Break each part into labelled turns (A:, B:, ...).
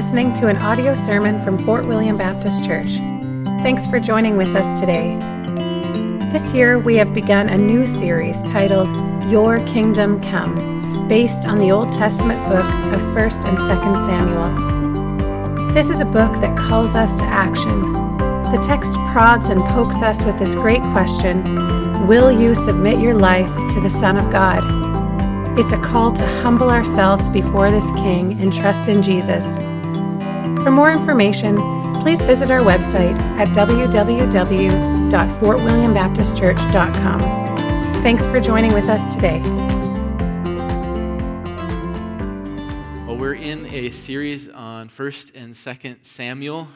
A: listening to an audio sermon from Fort William Baptist Church. Thanks for joining with us today. This year, we have begun a new series titled Your Kingdom Come, based on the Old Testament book of 1st and 2nd Samuel. This is a book that calls us to action. The text prods and pokes us with this great question Will you submit your life to the Son of God? It's a call to humble ourselves before this King and trust in Jesus. For more information, please visit our website at www.fortwilliambaptistchurch.com. Thanks for joining with us today.
B: Well, we're in a series on 1st and 2nd Samuel.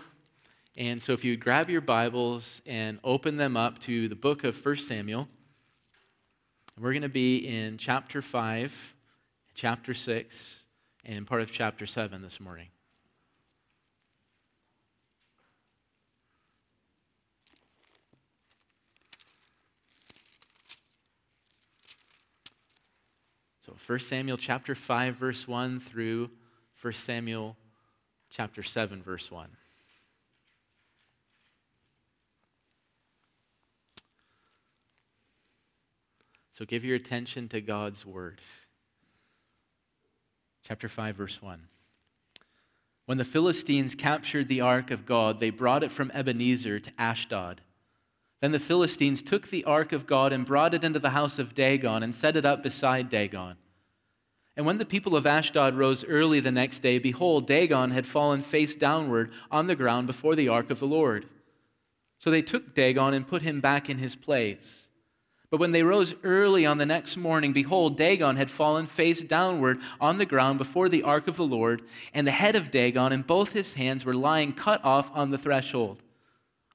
B: And so if you grab your Bibles and open them up to the book of 1 Samuel, we're going to be in chapter 5, chapter 6, and part of chapter 7 this morning. So 1 Samuel chapter 5 verse 1 through 1 Samuel chapter 7 verse 1. So give your attention to God's word. Chapter 5, verse 1. When the Philistines captured the ark of God, they brought it from Ebenezer to Ashdod. Then the Philistines took the ark of God and brought it into the house of Dagon and set it up beside Dagon. And when the people of Ashdod rose early the next day, behold, Dagon had fallen face downward on the ground before the ark of the Lord. So they took Dagon and put him back in his place. But when they rose early on the next morning, behold, Dagon had fallen face downward on the ground before the ark of the Lord, and the head of Dagon and both his hands were lying cut off on the threshold.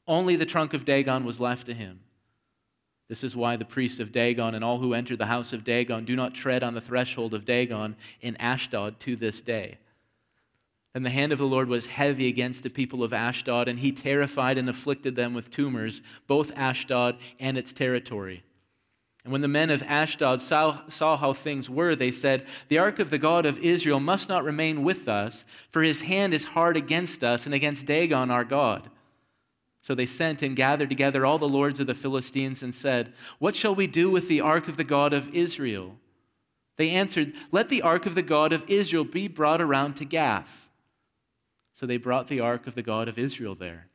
B: Only the trunk of Dagon was left to him. This is why the priests of Dagon and all who enter the house of Dagon do not tread on the threshold of Dagon in Ashdod to this day. And the hand of the Lord was heavy against the people of Ashdod, and he terrified and afflicted them with tumors, both Ashdod and its territory. And when the men of Ashdod saw, saw, how things were, they said, The ark of the God of Israel must not remain with us, for his hand is hard against us and against Dagon our God. So they sent and gathered together all the lords of the Philistines and said, What shall we do with the ark of the God of Israel? They answered, Let the ark of the God of Israel be brought around to Gath. So they brought the ark of the God of Israel there.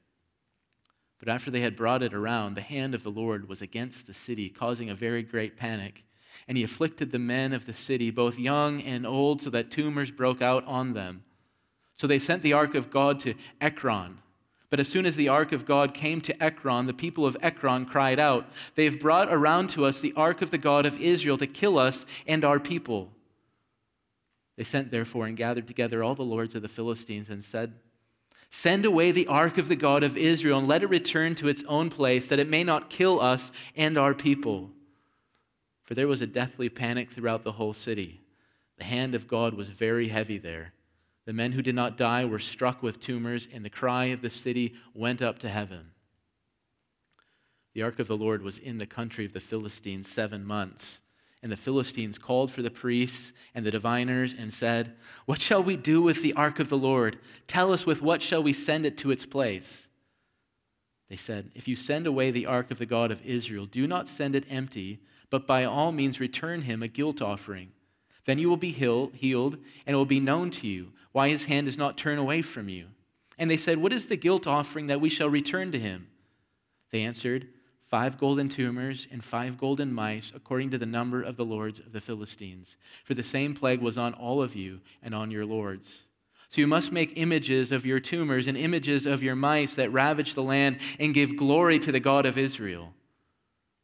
B: But after they had brought it around, the hand of the Lord was against the city, causing a very great panic. And he afflicted the men of the city, both young and old, so that tumors broke out on them. So they sent the ark of God to Ekron. But as soon as the ark of God came to Ekron, the people of Ekron cried out, They have brought around to us the ark of the God of Israel to kill us and our people. They sent therefore and gathered together all the lords of the Philistines and said, Send away the ark of the God of Israel and let it return to its own place, that it may not kill us and our people. For there was a deathly panic throughout the whole city. The hand of God was very heavy there. The men who did not die were struck with tumors, and the cry of the city went up to heaven. The ark of the Lord was in the country of the Philistines seven months. And the Philistines called for the priests and the diviners and said, What shall we do with the ark of the Lord? Tell us with what shall we send it to its place? They said, If you send away the ark of the God of Israel, do not send it empty, but by all means return him a guilt offering. Then you will be healed, and it will be known to you why his hand does not turn away from you. And they said, What is the guilt offering that we shall return to him? They answered, five golden tumors and five golden mice, according to the number of the lords of the Philistines. For the same plague was on all of you and on your lords. So you must make images of your tumors and images of your mice that ravage the land and give glory to the God of Israel.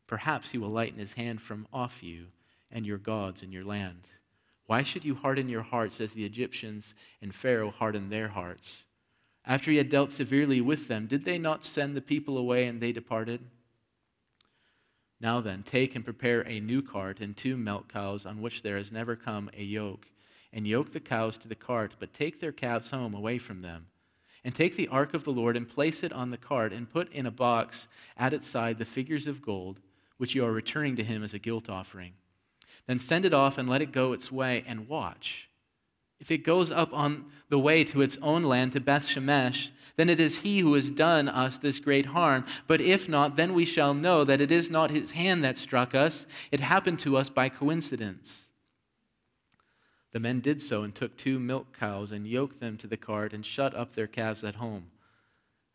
B: Perhaps he will lighten his hand from off you and your gods and your land. Why should you harden your hearts as the Egyptians and Pharaoh hardened their hearts? After he had dealt severely with them, did they not send the people away and they departed? Now then, take and prepare a new cart and two milk cows on which there has never come a yoke, and yoke the cows to the cart, but take their calves home away from them. And take the ark of the Lord and place it on the cart, and put in a box at its side the figures of gold, which you are returning to him as a guilt offering. Then send it off and let it go its way, and watch. If it goes up on the way to its own land, to Beth Shemesh, then it is he who has done us this great harm. But if not, then we shall know that it is not his hand that struck us, it happened to us by coincidence. The men did so and took two milk cows and yoked them to the cart and shut up their calves at home.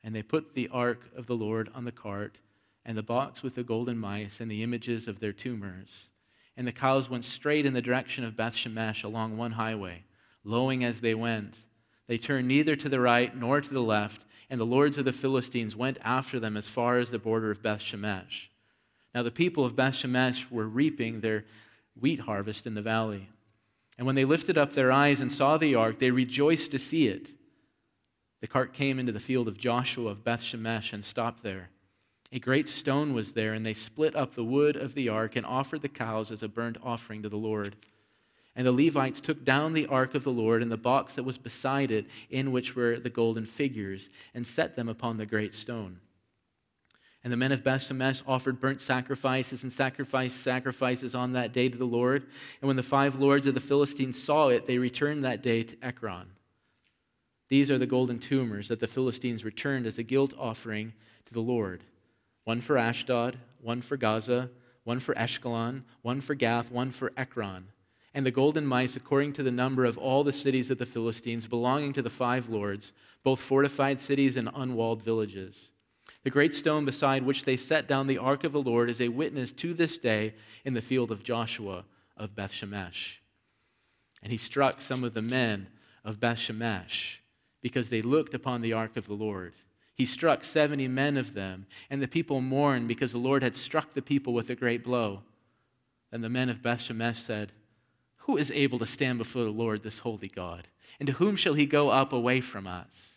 B: And they put the ark of the Lord on the cart and the box with the golden mice and the images of their tumors. And the cows went straight in the direction of Beth Shemesh along one highway lowing as they went. They turned neither to the right nor to the left, and the lords of the Philistines went after them as far as the border of Beth Shemesh. Now the people of Beth Shemesh were reaping their wheat harvest in the valley. And when they lifted up their eyes and saw the ark, they rejoiced to see it. The cart came into the field of Joshua of Beth Shemesh and stopped there. A great stone was there, and they split up the wood of the ark and offered the cows as a burnt offering to the Lord. And the Levites took down the ark of the Lord and the box that was beside it, in which were the golden figures, and set them upon the great stone. And the men of Beth Shemesh offered burnt sacrifices and sacrificed sacrifices on that day to the Lord. And when the five lords of the Philistines saw it, they returned that day to Ekron. These are the golden tumors that the Philistines returned as a guilt offering to the Lord one for Ashdod, one for Gaza, one for Ashkelon, one for Gath, one for Ekron and the golden mice according to the number of all the cities of the Philistines belonging to the five lords, both fortified cities and unwalled villages. The great stone beside which they set down the ark of the Lord is a witness to this day in the field of Joshua of Beth Shemesh. And he struck some of the men of Beth Shemesh because they looked upon the ark of the Lord. He struck 70 men of them, and the people mourned because the Lord had struck the people with a great blow. And the men of Beth Shemesh said, who is able to stand before the Lord, this holy God? And to whom shall he go up away from us?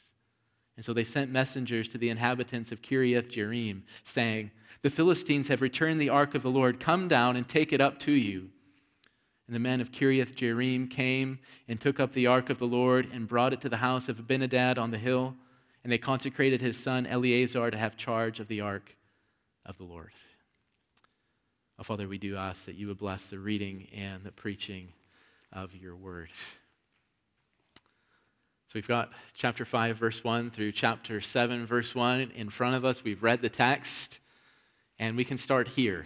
B: And so they sent messengers to the inhabitants of Kiriath Jearim, saying, The Philistines have returned the ark of the Lord. Come down and take it up to you. And the men of Kiriath Jearim came and took up the ark of the Lord and brought it to the house of Abinadab on the hill. And they consecrated his son Eleazar to have charge of the ark of the Lord. Oh, Father, we do ask that you would bless the reading and the preaching of your word. So we've got chapter 5, verse 1 through chapter 7, verse 1 in front of us. We've read the text, and we can start here.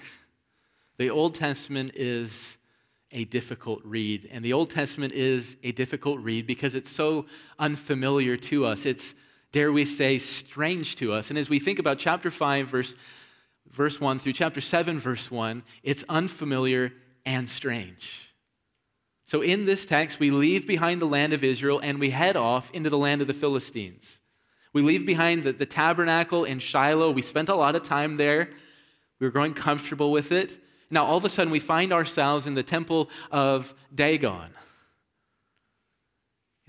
B: The Old Testament is a difficult read, and the Old Testament is a difficult read because it's so unfamiliar to us. It's, dare we say, strange to us. And as we think about chapter 5, verse, verse 1 through chapter 7, verse 1, it's unfamiliar and strange. So, in this text, we leave behind the land of Israel and we head off into the land of the Philistines. We leave behind the, the tabernacle in Shiloh. We spent a lot of time there. We were growing comfortable with it. Now, all of a sudden, we find ourselves in the temple of Dagon.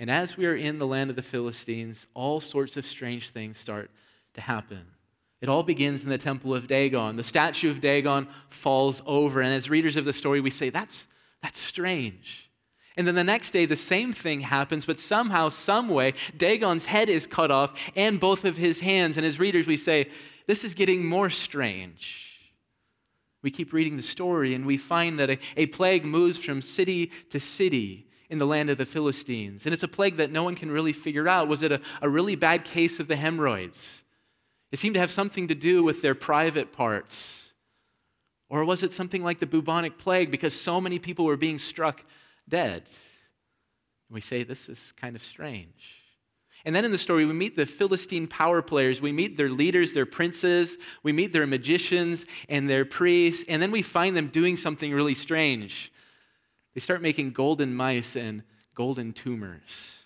B: And as we are in the land of the Philistines, all sorts of strange things start to happen. It all begins in the temple of Dagon. The statue of Dagon falls over, and as readers of the story, we say, That's, that's strange. And then the next day, the same thing happens, but somehow, some way, Dagon's head is cut off and both of his hands. And as readers, we say, this is getting more strange. We keep reading the story and we find that a, a plague moves from city to city in the land of the Philistines. And it's a plague that no one can really figure out. Was it a, a really bad case of the hemorrhoids? It seemed to have something to do with their private parts. Or was it something like the bubonic plague because so many people were being struck dead. And we say, this is kind of strange. And then in the story, we meet the Philistine power players. We meet their leaders, their princes. We meet their magicians and their priests. And then we find them doing something really strange. They start making golden mice and golden tumors.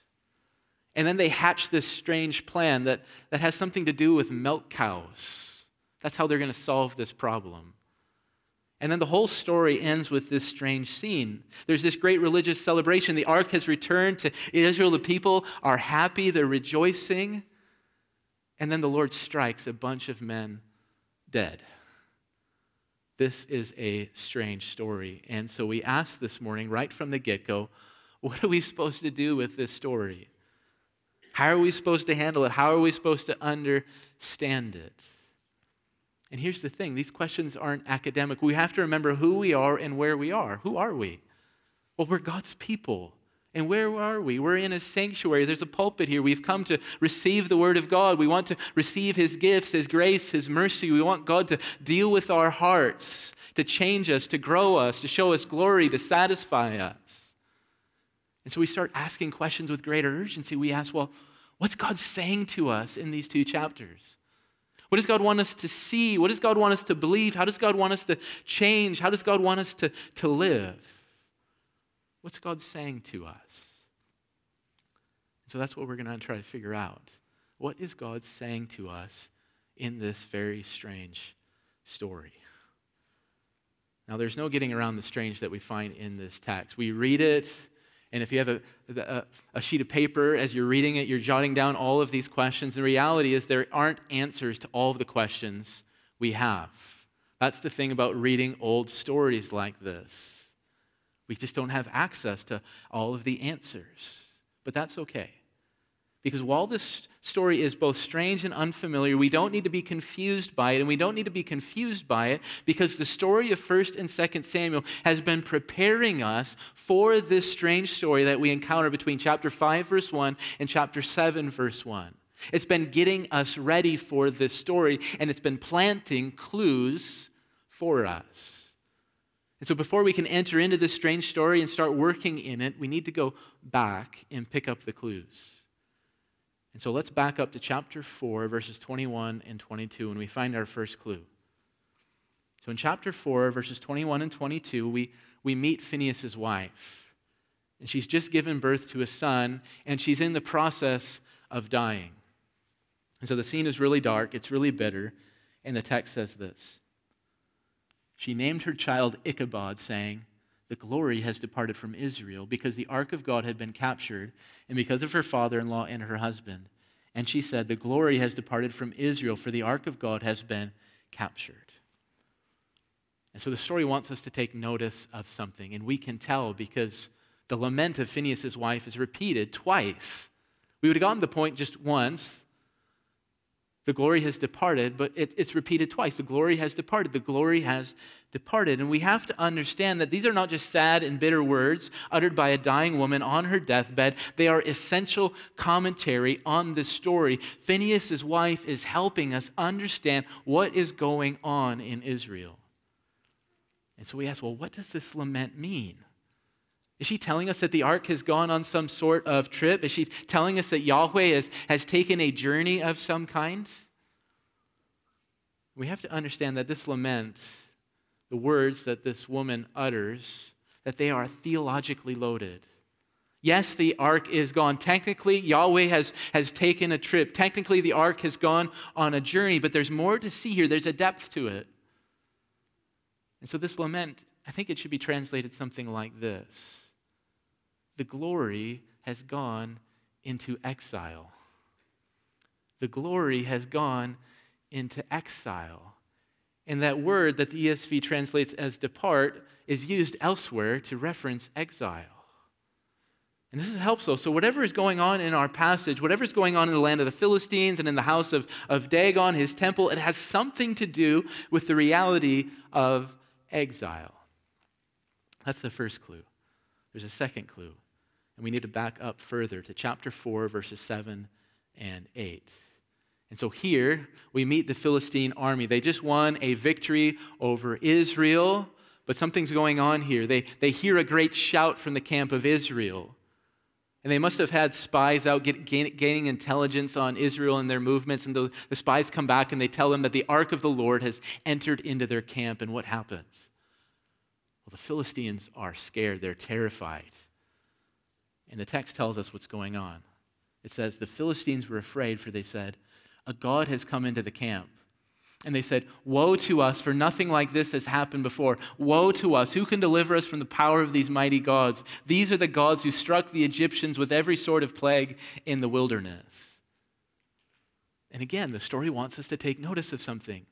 B: And then they hatch this strange plan that, that has something to do with milk cows. That's how they're going to solve this problem. And then the whole story ends with this strange scene. There's this great religious celebration. The ark has returned to Israel. The people are happy, they're rejoicing. And then the Lord strikes a bunch of men dead. This is a strange story. And so we asked this morning, right from the get go, what are we supposed to do with this story? How are we supposed to handle it? How are we supposed to understand it? And here's the thing these questions aren't academic. We have to remember who we are and where we are. Who are we? Well, we're God's people. And where are we? We're in a sanctuary. There's a pulpit here. We've come to receive the Word of God. We want to receive His gifts, His grace, His mercy. We want God to deal with our hearts, to change us, to grow us, to show us glory, to satisfy us. And so we start asking questions with greater urgency. We ask, well, what's God saying to us in these two chapters? What does God want us to see? What does God want us to believe? How does God want us to change? How does God want us to, to live? What's God saying to us? So that's what we're going to try to figure out. What is God saying to us in this very strange story? Now, there's no getting around the strange that we find in this text. We read it, and if you have a, a, a, sheet of paper as you're reading it, you're jotting down all of these questions. The reality is, there aren't answers to all of the questions we have. That's the thing about reading old stories like this. We just don't have access to all of the answers. But that's okay. Because while this story is both strange and unfamiliar, we don't need to be confused by it, and we don't need to be confused by it because the story of 1st and 2nd Samuel has been preparing us for this strange story that we encounter between chapter 5, verse 1, and chapter 7, verse 1. It's been getting us ready for this story, and it's been planting clues for us. And so, before we can enter into this strange story and start working in it, we need to go back and pick up the clues. And so, let's back up to chapter 4, verses 21 and 22, and we find our first clue. So, in chapter 4, verses 21 and 22, we, we meet Phinehas's wife. And she's just given birth to a son, and she's in the process of dying. And so, the scene is really dark, it's really bitter, and the text says this. She named her child Ichabod, saying, The glory has departed from Israel, because the ark of God had been captured, and because of her father in law and her husband. And she said, The glory has departed from Israel, for the ark of God has been captured. And so the story wants us to take notice of something, and we can tell because the lament of Phinehas's wife is repeated twice. We would have gotten the point just once, the glory has departed, but it, it's repeated twice. The glory has departed. The glory has departed. And we have to understand that these are not just sad and bitter words uttered by a dying woman on her deathbed, they are essential commentary on this story. Phinehas' wife is helping us understand what is going on in Israel. And so we ask, well, what does this lament mean? Is she telling us that the ark has gone on some sort of trip? Is she telling us that Yahweh has, has taken a journey of some kind? We have to understand that this lament, the words that this woman utters, that they are theologically loaded. Yes, the ark is gone. Technically, Yahweh has, has taken a trip. Technically, the ark has gone on a journey, but there's more to see here. There's a depth to it. And so, this lament, I think it should be translated something like this the glory has gone into exile. The glory has gone into exile. And that word that the ESV translates as depart is used elsewhere to reference exile. And this helps though. So, whatever is going on in our passage, whatever is going on in the land of the Philistines and in the house of, of Dagon, his temple, it has something to do with the reality of exile. That's the first clue. There's a second clue. And we need to back up further to chapter 4, verses 7 and 8. And so here we meet the Philistine army. They just won a victory over Israel, but something's going on here. They, they hear a great shout from the camp of Israel. And they must have had spies out get, gain, gaining intelligence on Israel and their movements. And the, the spies come back and they tell them that the ark of the Lord has entered into their camp. And what happens? Well, the Philistines are scared, they're terrified. And the text tells us what's going on. It says, The Philistines were afraid, for they said, A God has come into the camp. And they said, Woe to us, for nothing like this has happened before. Woe to us, who can deliver us from the power of these mighty gods? These are the gods who struck the Egyptians with every sort of plague in the wilderness. And again, the story wants us to take notice of something.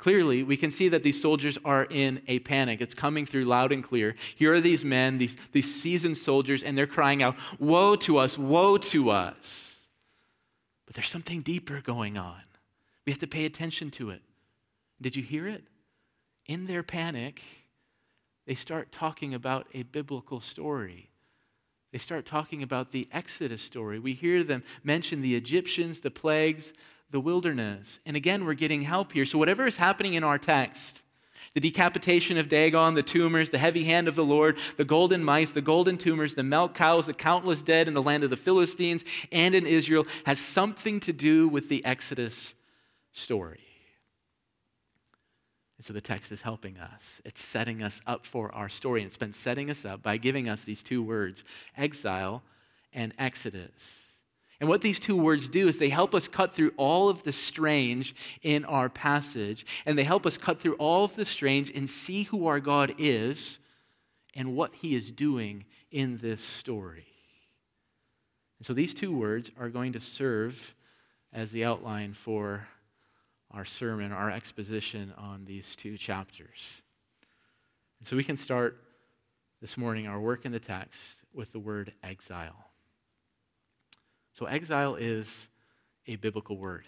B: Clearly, we can see that these soldiers are in a panic. It's coming through loud and clear. Here are these men, these, these seasoned soldiers, and they're crying out, Woe to us, woe to us. But there's something deeper going on. We have to pay attention to it. Did you hear it? In their panic, they start talking about a biblical story. they start talking about the Exodus story. We hear them mention the Egyptians, the plagues, the wilderness. And again, we're getting help here. So, whatever is happening in our text, the decapitation of Dagon, the tumors, the heavy hand of the Lord, the golden mice, the golden tumors, the milk cows, the countless dead in the land of the Philistines and in Israel has something to do with the Exodus story. And so the text is helping us. It's setting us up for our story. And it's been setting us up by giving us these two words exile and exodus. And what these two words do is they help us cut through all of the strange in our passage, and they help us cut through all of the strange and see who our God is and what he is doing in this story. And so these two words are going to serve as the outline for our sermon, our exposition on these two chapters. And so we can start this morning our work in the text with the word exile. So, exile is a biblical word.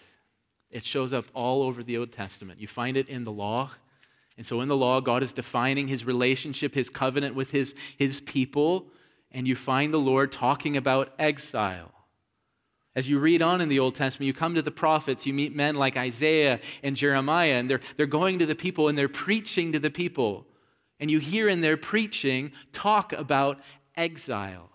B: It shows up all over the Old Testament. You find it in the law. And so, in the law, God is defining his relationship, his covenant with his, his people. And you find the Lord talking about exile. As you read on in the Old Testament, you come to the prophets, you meet men like Isaiah and Jeremiah, and they're, they're going to the people and they're preaching to the people. And you hear in their preaching talk about exile.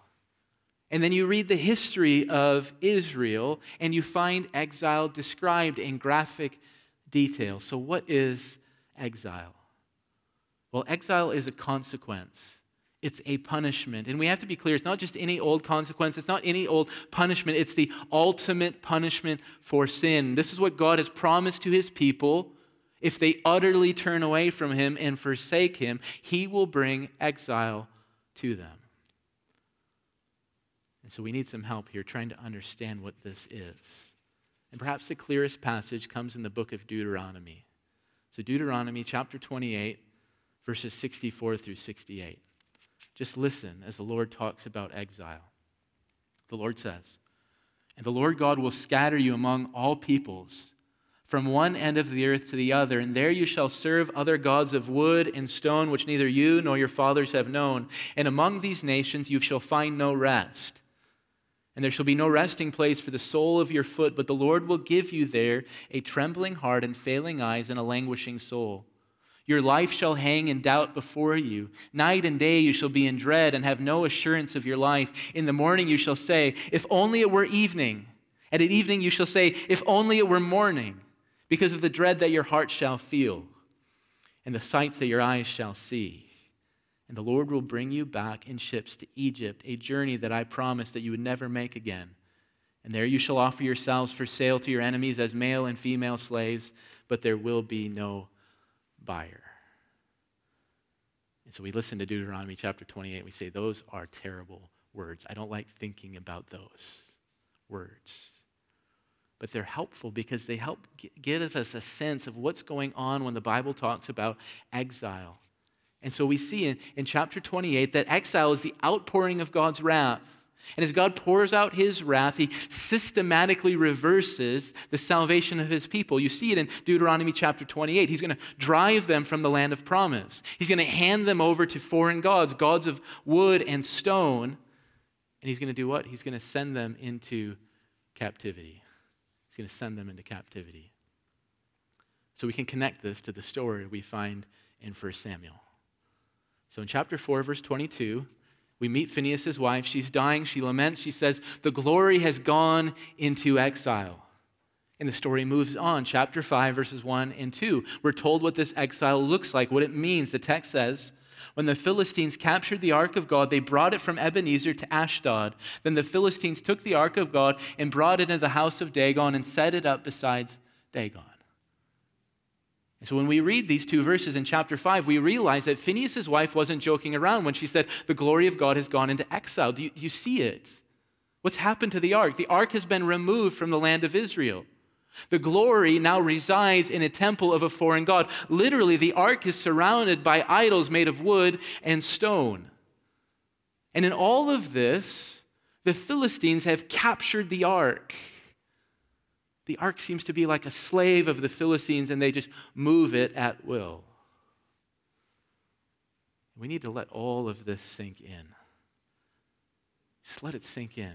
B: And then you read the history of Israel and you find exile described in graphic detail. So, what is exile? Well, exile is a consequence it's a punishment. And we have to be clear it's not just any old consequence, it's not any old punishment, it's the ultimate punishment for sin. This is what God has promised to his people. If they utterly turn away from him and forsake him, he will bring exile to them. And so we need some help here trying to understand what this is. And perhaps the clearest passage comes in the book of Deuteronomy. So, Deuteronomy chapter 28, verses 64 through 68. Just listen as the Lord talks about exile. The Lord says, And the Lord God will scatter you among all peoples, from one end of the earth to the other, and there you shall serve other gods of wood and stone, which neither you nor your fathers have known. And among these nations you shall find no rest. And there shall be no resting place for the sole of your foot, but the Lord will give you there a trembling heart and failing eyes and a languishing soul. Your life shall hang in doubt before you. Night and day you shall be in dread and have no assurance of your life. In the morning you shall say, If only it were evening. And at evening you shall say, If only it were morning, because of the dread that your heart shall feel and the sights that your eyes shall see. And the Lord will bring you back in ships to Egypt, a journey that I promised that you would never make again. And there you shall offer yourselves for sale to your enemies as male and female slaves, but there will be no buyer. And so we listen to Deuteronomy chapter 28. We say, those are terrible words. I don't like thinking about those words. But they're helpful because they help give us a sense of what's going on when the Bible talks about exile. And so we see in, in chapter 28 that exile is the outpouring of God's wrath. And as God pours out his wrath, he systematically reverses the salvation of his people. You see it in Deuteronomy chapter 28. He's going to drive them from the land of promise. He's going to hand them over to foreign gods, gods of wood and stone. And he's going to do what? He's going to send them into captivity. He's going to send them into captivity. So we can connect this to the story we find in 1 Samuel. So in chapter 4, verse 22, we meet Phinehas' wife. She's dying. She laments. She says, The glory has gone into exile. And the story moves on. Chapter 5, verses 1 and 2. We're told what this exile looks like, what it means. The text says, When the Philistines captured the ark of God, they brought it from Ebenezer to Ashdod. Then the Philistines took the ark of God and brought it into the house of Dagon and set it up beside Dagon. So when we read these two verses in chapter 5, we realize that Phinehas' wife wasn't joking around when she said, The glory of God has gone into exile. Do you, do you see it? What's happened to the ark? The ark has been removed from the land of Israel. The glory now resides in a temple of a foreign God. Literally, the ark is surrounded by idols made of wood and stone. And in all of this, the Philistines have captured the ark the ark seems to be like a slave of the Philistines and they just move it at will. We need to let all of this sink in. Just let it sink in.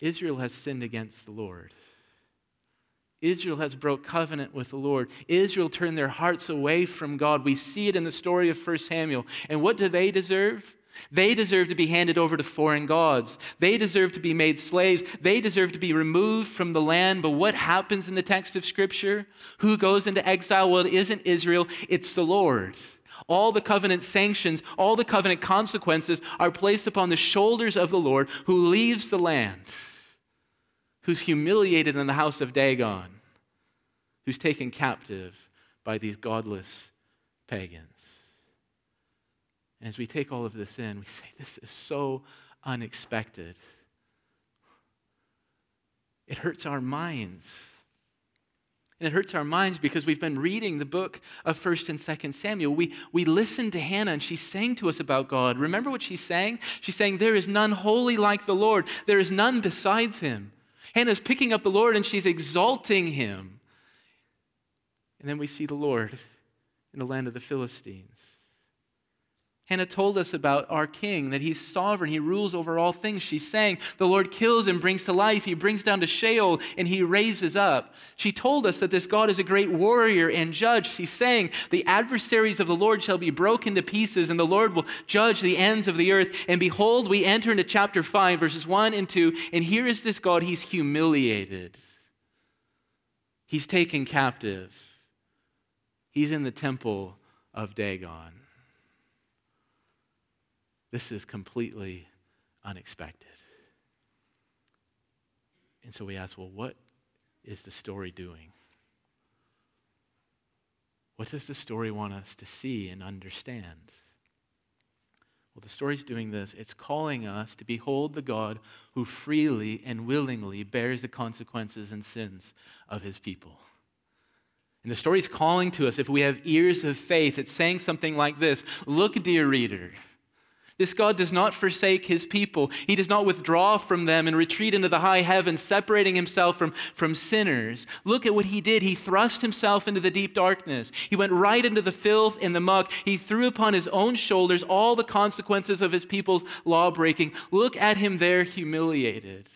B: Israel has sinned against the Lord. Israel has broke covenant with the Lord. Israel turned their hearts away from God. We see it in the story of 1 Samuel. And what do they deserve? They deserve to be handed over to foreign gods. They deserve to be made slaves. They deserve to be removed from the land. But what happens in the text of Scripture? Who goes into exile? Well, it isn't Israel, it's the Lord. All the covenant sanctions, all the covenant consequences are placed upon the shoulders of the Lord who leaves the land, who's humiliated in the house of Dagon, who's taken captive by these godless pagans. And as we take all of this in, we say, This is so unexpected. It hurts our minds. And it hurts our minds because we've been reading the book of 1st and 2nd Samuel. We, we listened to Hannah and she sang to us about God. Remember what she sang? She's saying, There is none holy like the Lord, there is none besides him. Hannah's picking up the Lord and she's exalting him. And then we see the Lord in the land of the Philistines. Hannah told us about our king, that he's sovereign, he rules over all things. She's saying, The Lord kills and brings to life, he brings down to Sheol, and he raises up. She told us that this God is a great warrior and judge. She's saying, The adversaries of the Lord shall be broken to pieces, and the Lord will judge the ends of the earth. And behold, we enter into chapter 5, verses 1 and 2, and here is this God, he's humiliated, he's taken captive, he's in the temple of Dagon. This is completely unexpected. And so we ask, well, what is the story doing? What does the story want us to see and understand? Well, the story's doing this. It's calling us to behold the God who freely and willingly bears the consequences and sins of his people. And the story's calling to us, if we have ears of faith, it's saying something like this Look, dear reader, this God does not forsake his people. He does not withdraw from them and retreat into the high heavens, separating himself from, from sinners. Look at what he did. He thrust himself into the deep darkness. He went right into the filth and the muck. He threw upon his own shoulders all the consequences of his people's law breaking. Look at him there humiliated.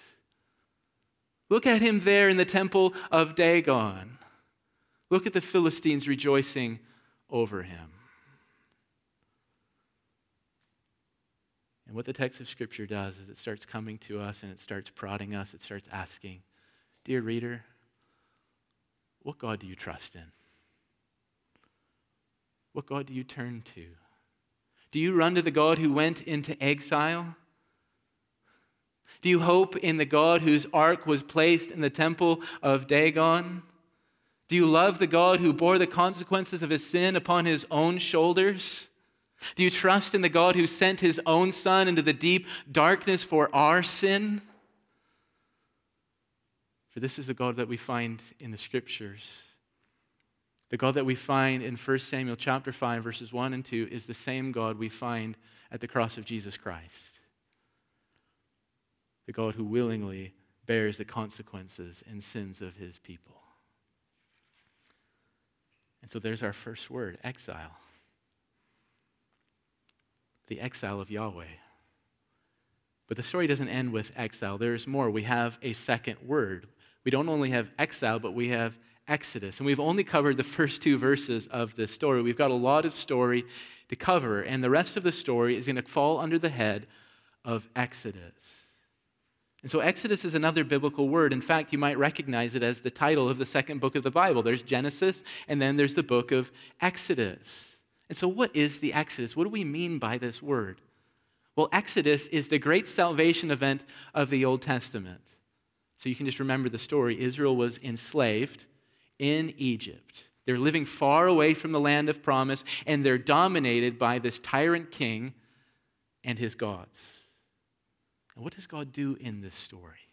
B: Look at him there in the temple of Dagon. Look at the Philistines rejoicing over him. And what the text of Scripture does is it starts coming to us and it starts prodding us. It starts asking, Dear reader, what God do you trust in? What God do you turn to? Do you run to the God who went into exile? Do you hope in the God whose ark was placed in the temple of Dagon? Do you love the God who bore the consequences of his sin upon his own shoulders? Do you trust in the God who sent his own Son into the deep darkness for our sin? For this is the God that we find in the scriptures. The God that we find in 1 Samuel chapter 5 verses 1 and 2 is the same God we find at the cross of Jesus Christ. The God who willingly bears the consequences and sins of his people. And so there's our first word, exile the exile of Yahweh. But the story doesn't end with exile. There's more. We have a second word. We don't only have exile, but we have Exodus. And we've only covered the first two verses of this story. We've got a lot of story to cover, and the rest of the story is going to fall under the head of Exodus. And so, Exodus is another biblical word. In fact, you might recognize it as the title of the second book of the Bible. There's Genesis, and then there's the book of Exodus. And so, what is the Exodus? What do we mean by this word? Well, Exodus is the great salvation event of the Old Testament. So you can just remember the story. Israel was enslaved in Egypt. They're living far away from the land of promise, and they're dominated by this tyrant king and his gods. And what does God do in this story?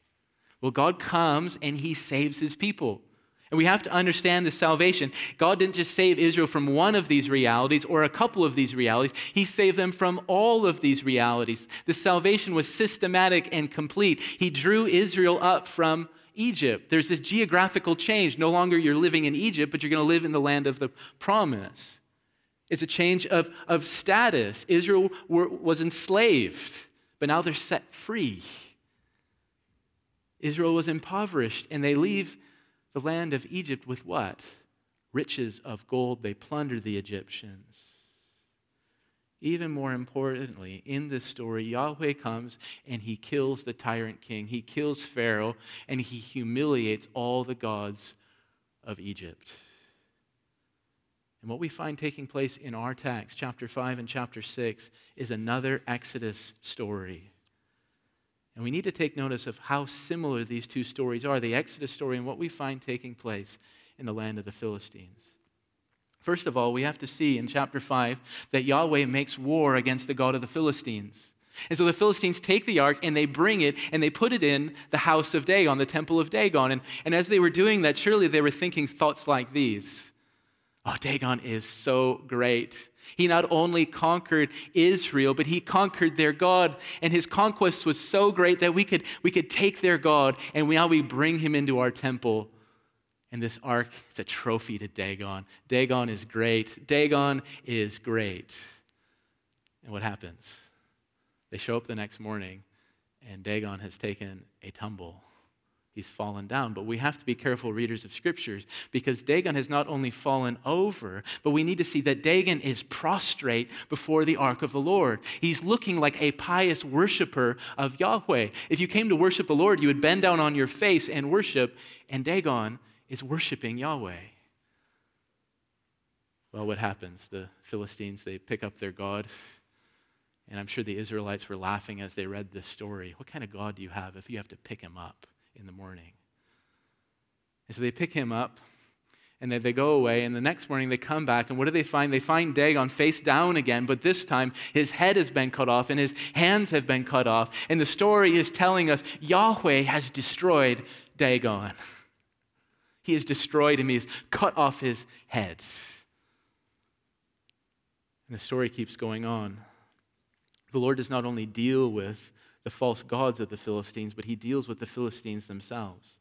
B: Well, God comes and he saves his people. And we have to understand the salvation. God didn't just save Israel from one of these realities or a couple of these realities, He saved them from all of these realities. The salvation was systematic and complete. He drew Israel up from Egypt. There's this geographical change. No longer you're living in Egypt, but you're going to live in the land of the promise. It's a change of, of status. Israel were, was enslaved but now they're set free. Israel was impoverished, and they leave the land of Egypt with what? Riches of gold. They plunder the Egyptians. Even more importantly, in this story, Yahweh comes and he kills the tyrant king. He kills Pharaoh and he humiliates all the gods of Egypt. And what we find taking place in our text, chapter 5 and chapter 6, is another Exodus story. And we need to take notice of how similar these two stories are the Exodus story and what we find taking place in the land of the Philistines. First of all, we have to see in chapter 5 that Yahweh makes war against the God of the Philistines. And so the Philistines take the ark and they bring it and they put it in the house of Dagon, the temple of Dagon. And, and as they were doing that, surely they were thinking thoughts like these Oh, Dagon is so great. He not only conquered Israel, but he conquered their God. And his conquest was so great that we could, we could take their God and now we bring him into our temple. And this ark is a trophy to Dagon. Dagon is great. Dagon is great. And what happens? They show up the next morning, and Dagon has taken a tumble he's fallen down. But we have to be careful readers of scriptures because Dagon has not only fallen over, but we need to see that Dagon is prostrate before the ark of the Lord. He's looking like a pious worshiper of Yahweh. If you came to worship the Lord, you would bend down on your face and worship, and Dagon is worshiping Yahweh. Well, what happens? The Philistines, they pick up their God. And I'm sure the Israelites were laughing as they read this story. What kind of God do you have if you have to pick him up? In the morning. And so they pick him up and then they go away. And the next morning they come back. And what do they find? They find Dagon face down again, but this time his head has been cut off and his hands have been cut off. And the story is telling us Yahweh has destroyed Dagon. He has destroyed him, he has cut off his head. And the story keeps going on. The Lord does not only deal with the false gods of the Philistines, but he deals with the Philistines themselves.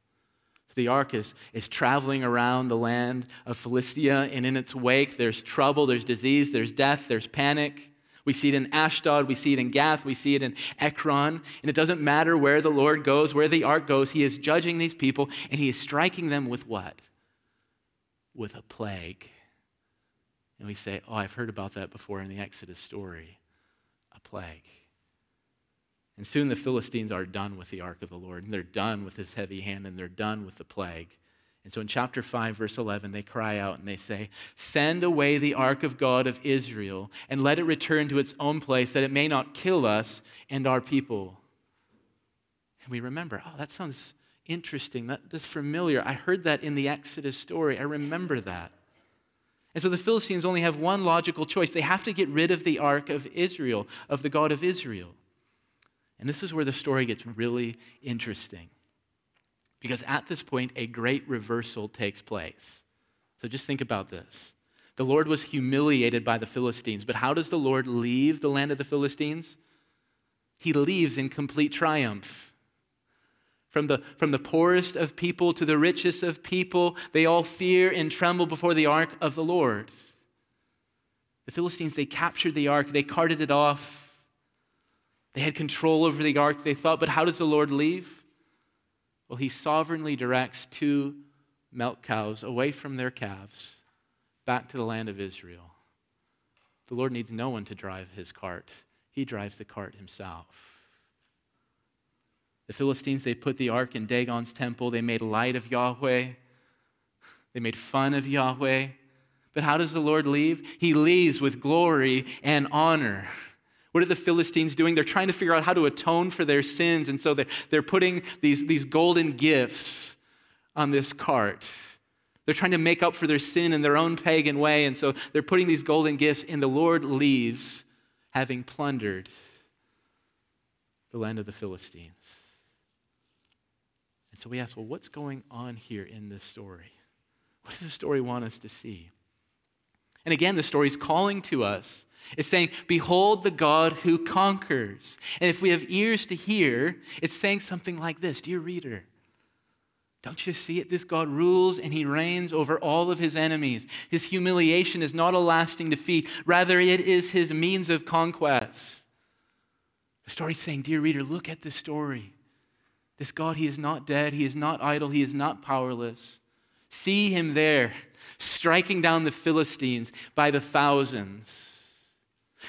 B: So the ark is, is traveling around the land of Philistia, and in its wake, there's trouble, there's disease, there's death, there's panic. We see it in Ashdod, we see it in Gath, we see it in Ekron. And it doesn't matter where the Lord goes, where the ark goes, he is judging these people, and he is striking them with what? With a plague. And we say, Oh, I've heard about that before in the Exodus story. A plague. And soon the Philistines are done with the ark of the Lord, and they're done with his heavy hand, and they're done with the plague. And so in chapter 5, verse 11, they cry out and they say, Send away the ark of God of Israel, and let it return to its own place, that it may not kill us and our people. And we remember, oh, that sounds interesting. That, that's familiar. I heard that in the Exodus story. I remember that. And so the Philistines only have one logical choice. They have to get rid of the ark of Israel, of the God of Israel. And this is where the story gets really interesting. Because at this point, a great reversal takes place. So just think about this. The Lord was humiliated by the Philistines, but how does the Lord leave the land of the Philistines? He leaves in complete triumph. From the, from the poorest of people to the richest of people, they all fear and tremble before the ark of the Lord. The Philistines, they captured the ark, they carted it off they had control over the ark, they thought, but how does the Lord leave? Well, he sovereignly directs two milk cows away from their calves back to the land of Israel. The Lord needs no one to drive his cart, he drives the cart himself. The Philistines, they put the ark in Dagon's temple. They made light of Yahweh. They made fun of Yahweh. But how does the Lord leave? He leaves with glory and honor. What are the Philistines doing? They're trying to figure out how to atone for their sins. And so they're, they're putting these, these golden gifts on this cart. They're trying to make up for their sin in their own pagan way. And so they're putting these golden gifts, and the Lord leaves having plundered the land of the Philistines. And so we ask, well, what's going on here in this story? What does the story want us to see? And again, the story is calling to us it's saying, Behold the God who conquers. And if we have ears to hear, it's saying something like this Dear reader, don't you see it? This God rules and he reigns over all of his enemies. His humiliation is not a lasting defeat, rather, it is his means of conquest. The story's saying, Dear reader, look at this story. This God, He is not dead, He is not idle, He is not powerless. See Him there, striking down the Philistines by the thousands.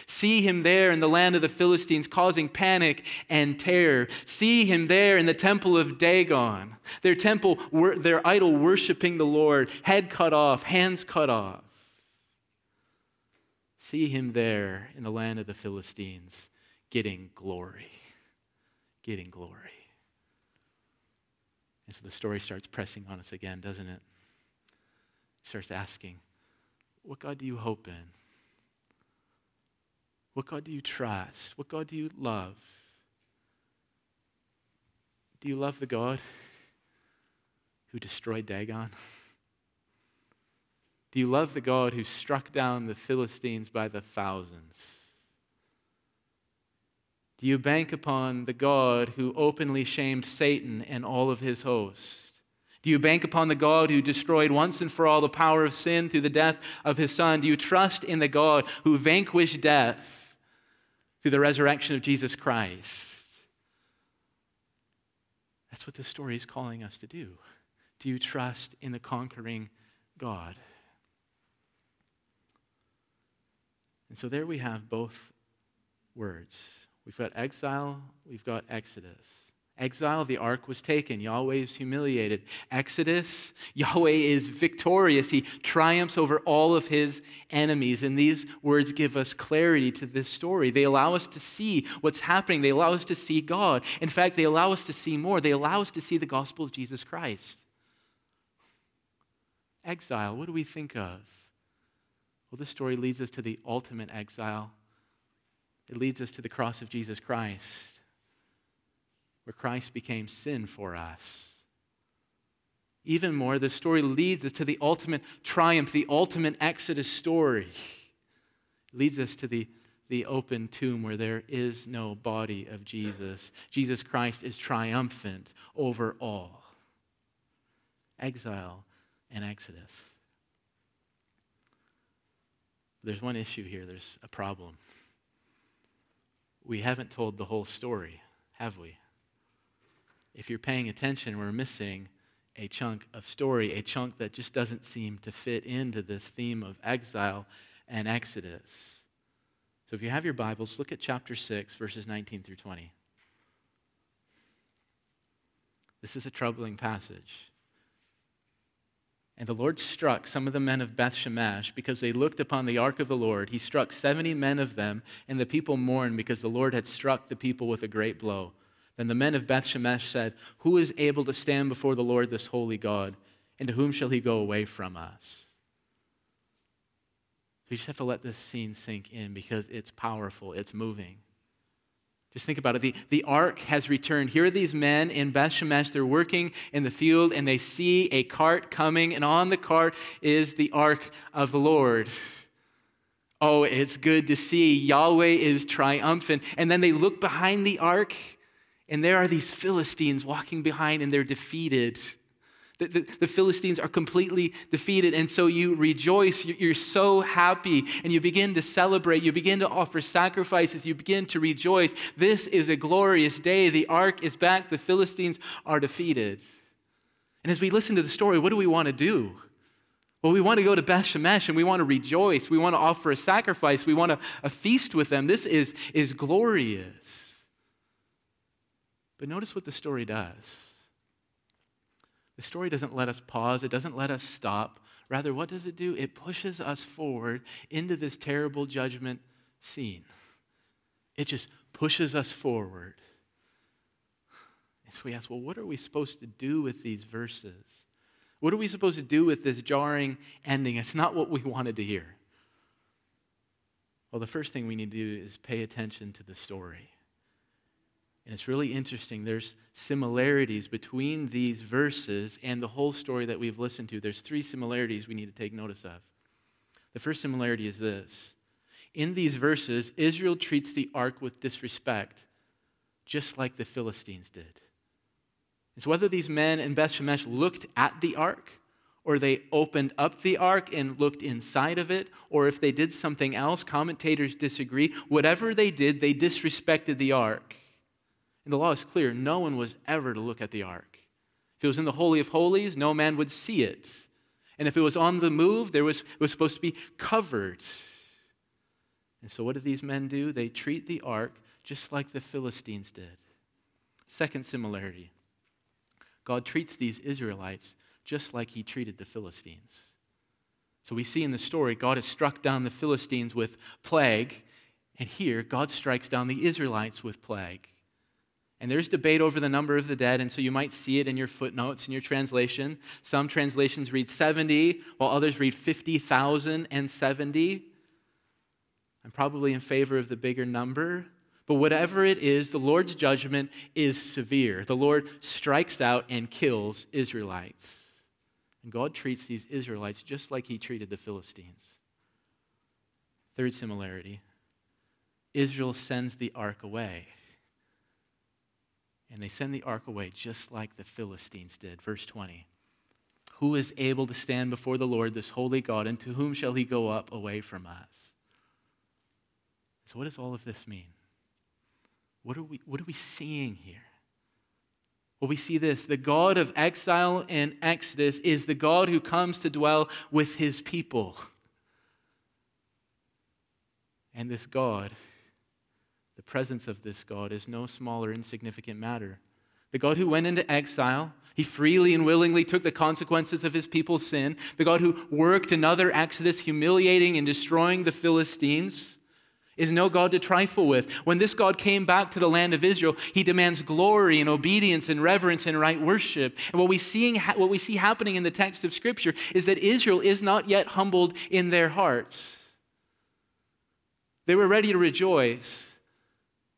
B: See him there in the land of the Philistines, causing panic and terror. See him there in the temple of Dagon, their temple, their idol worshiping the Lord, head cut off, hands cut off. See him there in the land of the Philistines, getting glory. Getting glory. And so the story starts pressing on us again, doesn't it? It starts asking, What God do you hope in? What God do you trust? What God do you love? Do you love the God who destroyed Dagon? Do you love the God who struck down the Philistines by the thousands? Do you bank upon the God who openly shamed Satan and all of his hosts? Do you bank upon the God who destroyed once and for all the power of sin through the death of his Son? Do you trust in the God who vanquished death through the resurrection of Jesus Christ? That's what this story is calling us to do. Do you trust in the conquering God? And so there we have both words We've got exile, we've got exodus. Exile, the ark was taken. Yahweh is humiliated. Exodus, Yahweh is victorious. He triumphs over all of his enemies. And these words give us clarity to this story. They allow us to see what's happening, they allow us to see God. In fact, they allow us to see more. They allow us to see the gospel of Jesus Christ. Exile, what do we think of? Well, this story leads us to the ultimate exile it leads us to the cross of Jesus Christ, where Christ became sin for us. Even more, the story leads us to the ultimate triumph, the ultimate Exodus story. It leads us to the, the open tomb where there is no body of Jesus. Jesus Christ is triumphant over all. Exile and Exodus. There's one issue here, there's a problem we haven't told the whole story, have we? If you're paying attention, we're missing a chunk of story, a chunk that just doesn't seem to fit into this theme of exile and exodus. So if you have your Bibles, look at chapter 6, verses 19 through 20. This is a troubling passage. And the Lord struck some of the men of Beth Shemesh because they looked upon the ark of the Lord. He struck 70 men of them, and the people mourned because the Lord had struck the people with a great blow. Then the men of Beth Shemesh said, Who is able to stand before the Lord, this holy God? And to whom shall he go away from us? We just have to let this scene sink in because it's powerful, it's moving. Just think about it. The, the ark has returned. Here are these men in Beth Shemesh. They're working in the field and they see a cart coming, and on the cart is the ark of the Lord. Oh, it's good to see. Yahweh is triumphant. And then they look behind the ark, and there are these Philistines walking behind, and they're defeated. The, the, the, Philistines are completely defeated. And so you rejoice. You're so happy. And you begin to celebrate. You begin to offer sacrifices. You begin to rejoice. This is a glorious day. The ark is back. The Philistines are defeated. And as we listen to the story, what do we want to do? Well, we want to go to Beth Shemesh and we want to rejoice. We want to offer a sacrifice. We want to, a feast with them. This is, is glorious. But notice what the story does. The story doesn't let us pause, it doesn't let us stop. Rather, what does it do? It pushes us forward into this terrible judgment scene. It just pushes us forward. And so we ask, well, what are we supposed to do with these verses? What are we supposed to do with this jarring ending? It's not what we wanted to hear. Well, the first thing we need to do is pay attention to the story. And it's really interesting. There's similarities between these verses and the whole story that we've listened to. There's three similarities we need to take notice of. The first similarity is this In these verses, Israel treats the ark with disrespect, just like the Philistines did. And so, whether these men in Beth Shemesh looked at the ark or they opened up the ark and looked inside of it, or if they did something else, commentators disagree. Whatever they did, they disrespected the ark. And the law is clear no one was ever to look at the ark. If it was in the Holy of Holies, no man would see it. And if it was on the move, there was, it was supposed to be covered. And so, what do these men do? They treat the ark just like the Philistines did. Second similarity God treats these Israelites just like he treated the Philistines. So we see in the story, God has struck down the Philistines with plague, and here, God strikes down the Israelites with plague. And there's debate over the number of the dead, and so you might see it in your footnotes in your translation. Some translations read 70, while others read 50,070. I'm probably in favor of the bigger number. But whatever it is, the Lord's judgment is severe. The Lord strikes out and kills Israelites. And God treats these Israelites just like he treated the Philistines. Third similarity Israel sends the ark away. And they send the ark away just like the Philistines did. Verse 20. Who is able to stand before the Lord, this holy God, and to whom shall he go up away from us? So, what does all of this mean? What are we, what are we seeing here? Well, we see this the God of exile and exodus is the God who comes to dwell with his people. And this God, the presence of this God, is no small or insignificant matter. The God who went into exile, he freely and willingly took the consequences of his people's sin. The God who worked another exodus, humiliating and destroying the Philistines is no God to trifle with. When this God came back to the land of Israel, he demands glory and obedience and reverence and right worship. And what we, seeing, what we see happening in the text of Scripture is that Israel is not yet humbled in their hearts. They were ready to rejoice,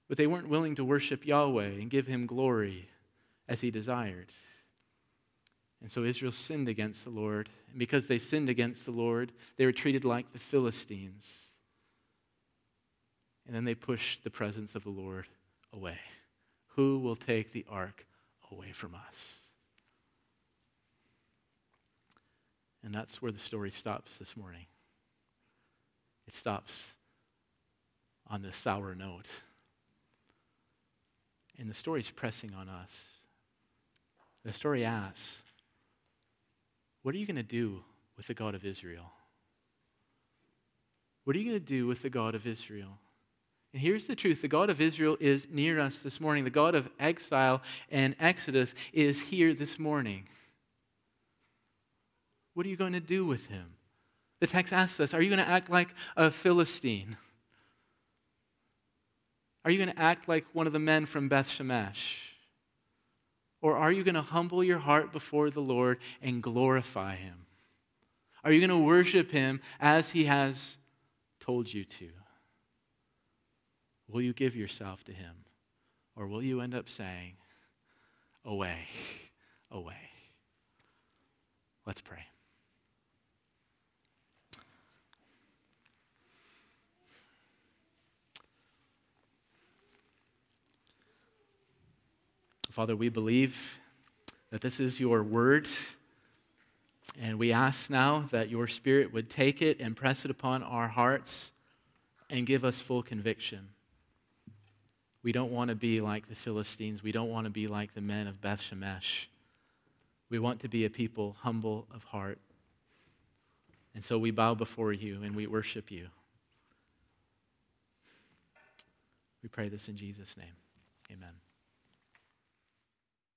B: but they weren't willing to worship Yahweh and give him glory as he desired. And so Israel sinned against the Lord. And because they sinned against the Lord, they were treated like the Philistines and then they pushed the presence of the Lord away. Who will take the ark away from us? And that's where the story stops this morning. It stops on this sour note. And the story is pressing on us. The story asks, What are you going to do with the God of Israel? What are you going to do with the God of Israel? And here's the truth the God of Israel is near us this morning. The God of exile and exodus is here this morning. What are you going to do with him? The text asks us Are you going to act like a Philistine? Are you going to act like one of the men from Beth Shemesh? Or are you going to humble your heart before the Lord and glorify him? Are you going to worship him as he has told you to? Will you give yourself to Him? Or will you end up saying, Away, away? Let's pray. Father, we believe that this is your word. And we ask now that your Spirit would take it and press it upon our hearts and give us full conviction. We don't want to be like the Philistines. We don't want to be like the men of Beth Shemesh. We want to be a people humble of heart. And so we bow before you and we worship you. We pray this in Jesus' name. Amen.